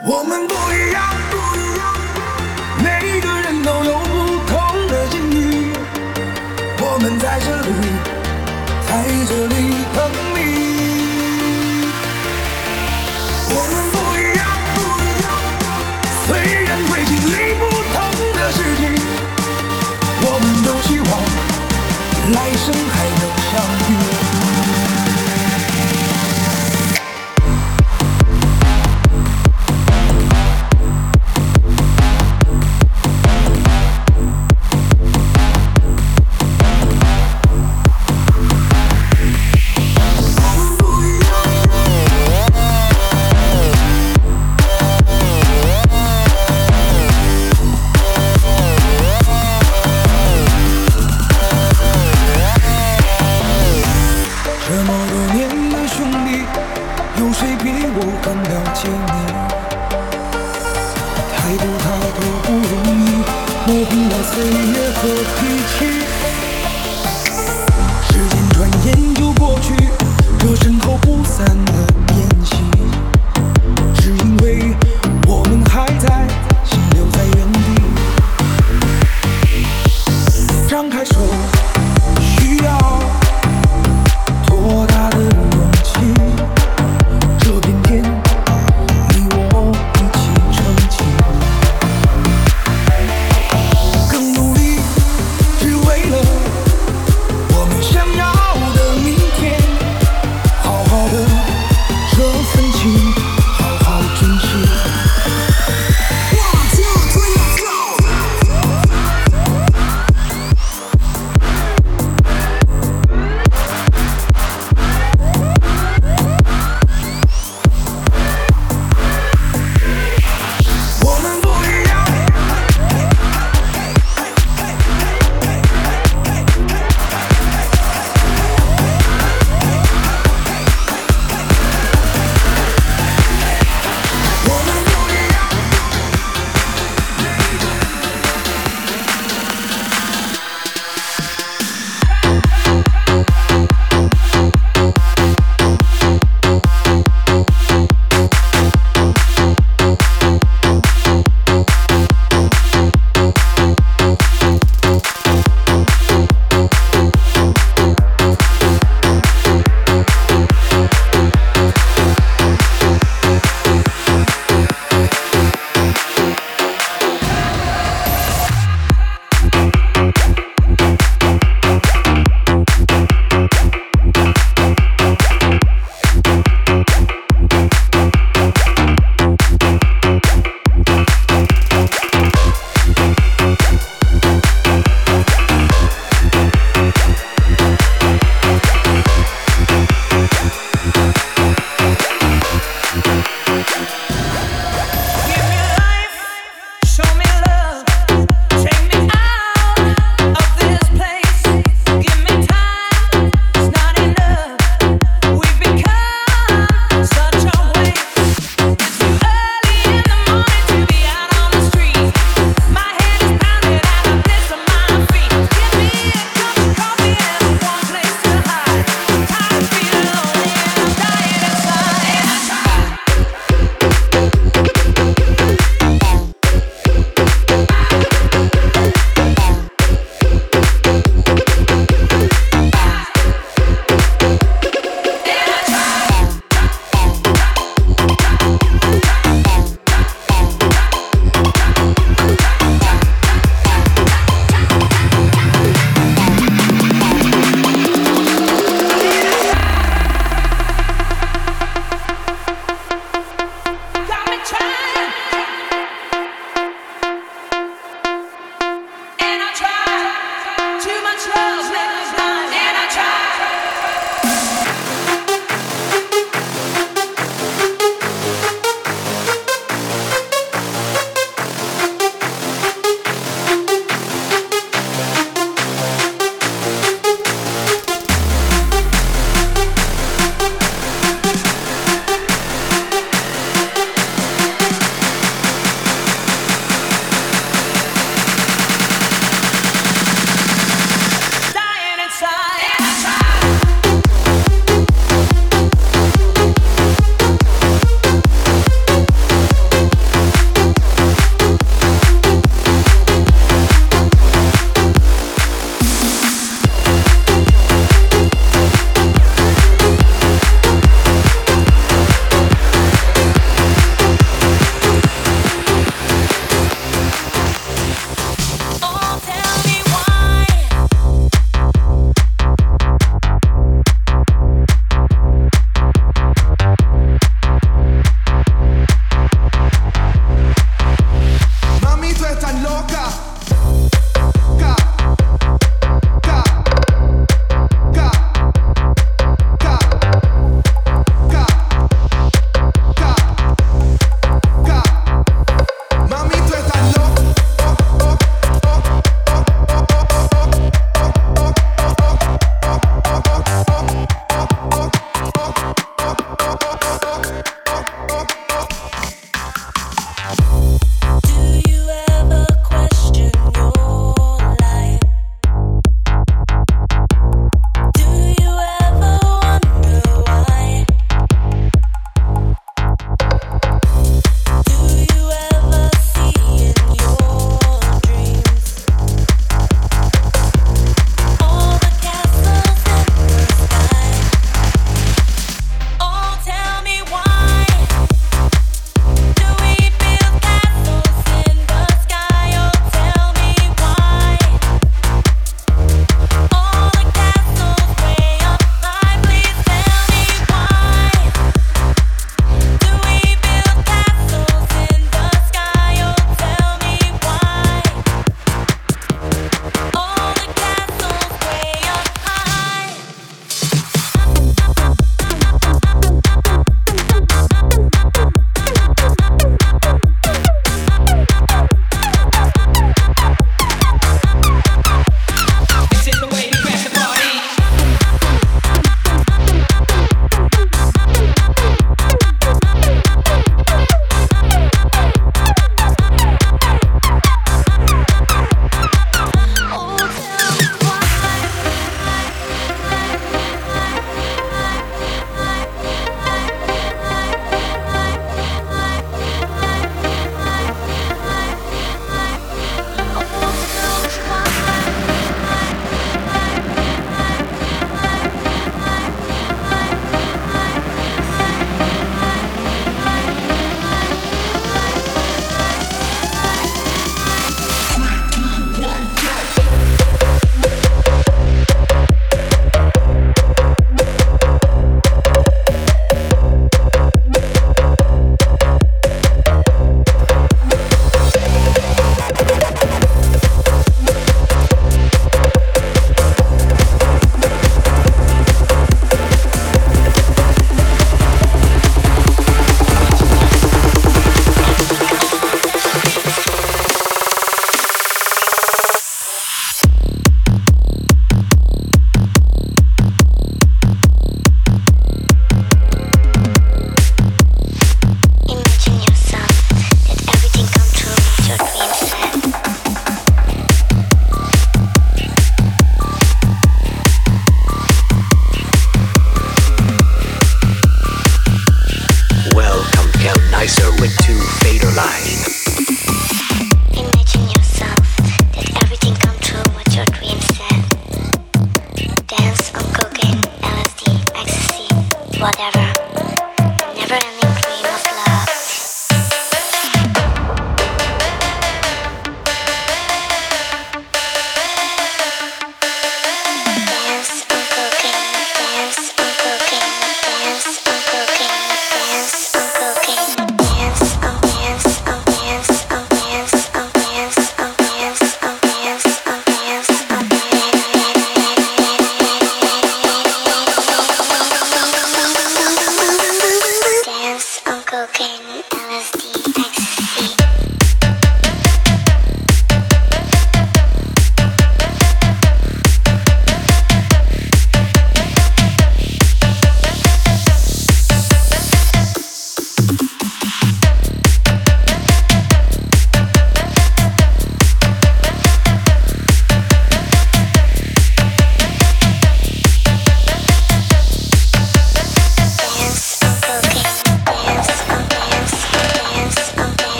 我们不一样，不一样每个人都有不同的境遇。我们在这里，在这里等你。我们不一样不一样，虽然会经历不同的事情，我们都希望来生还能相遇。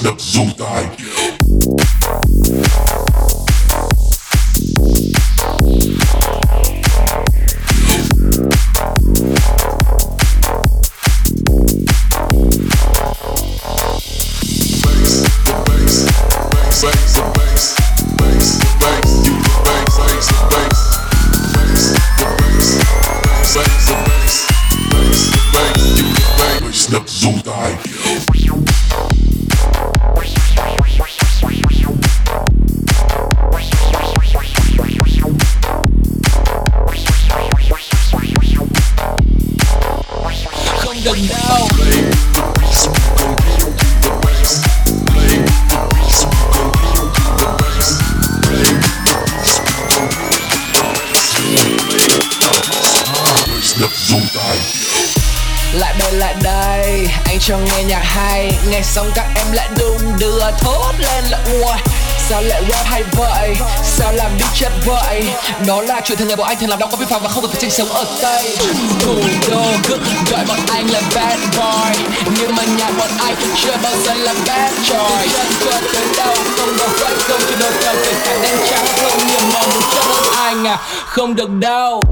Snap so tight. Sống các em lại đung đưa, thướt lên lại uoi. Sao lại rap hay vậy? Sao làm điên chết vậy? đó là chuyện thường ngày bọn anh thường làm đóng có vi phạm và không cần phải tranh sống ở tây thủ đô cứ gọi bọn anh là bad boy nhưng mà nhà bọn anh chưa bao giờ là bad boy từ chân tới đâu không được quay không chỉ đôi cao kể cả đen trắng không niềm mong một cho hơn anh à không được đâu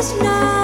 is not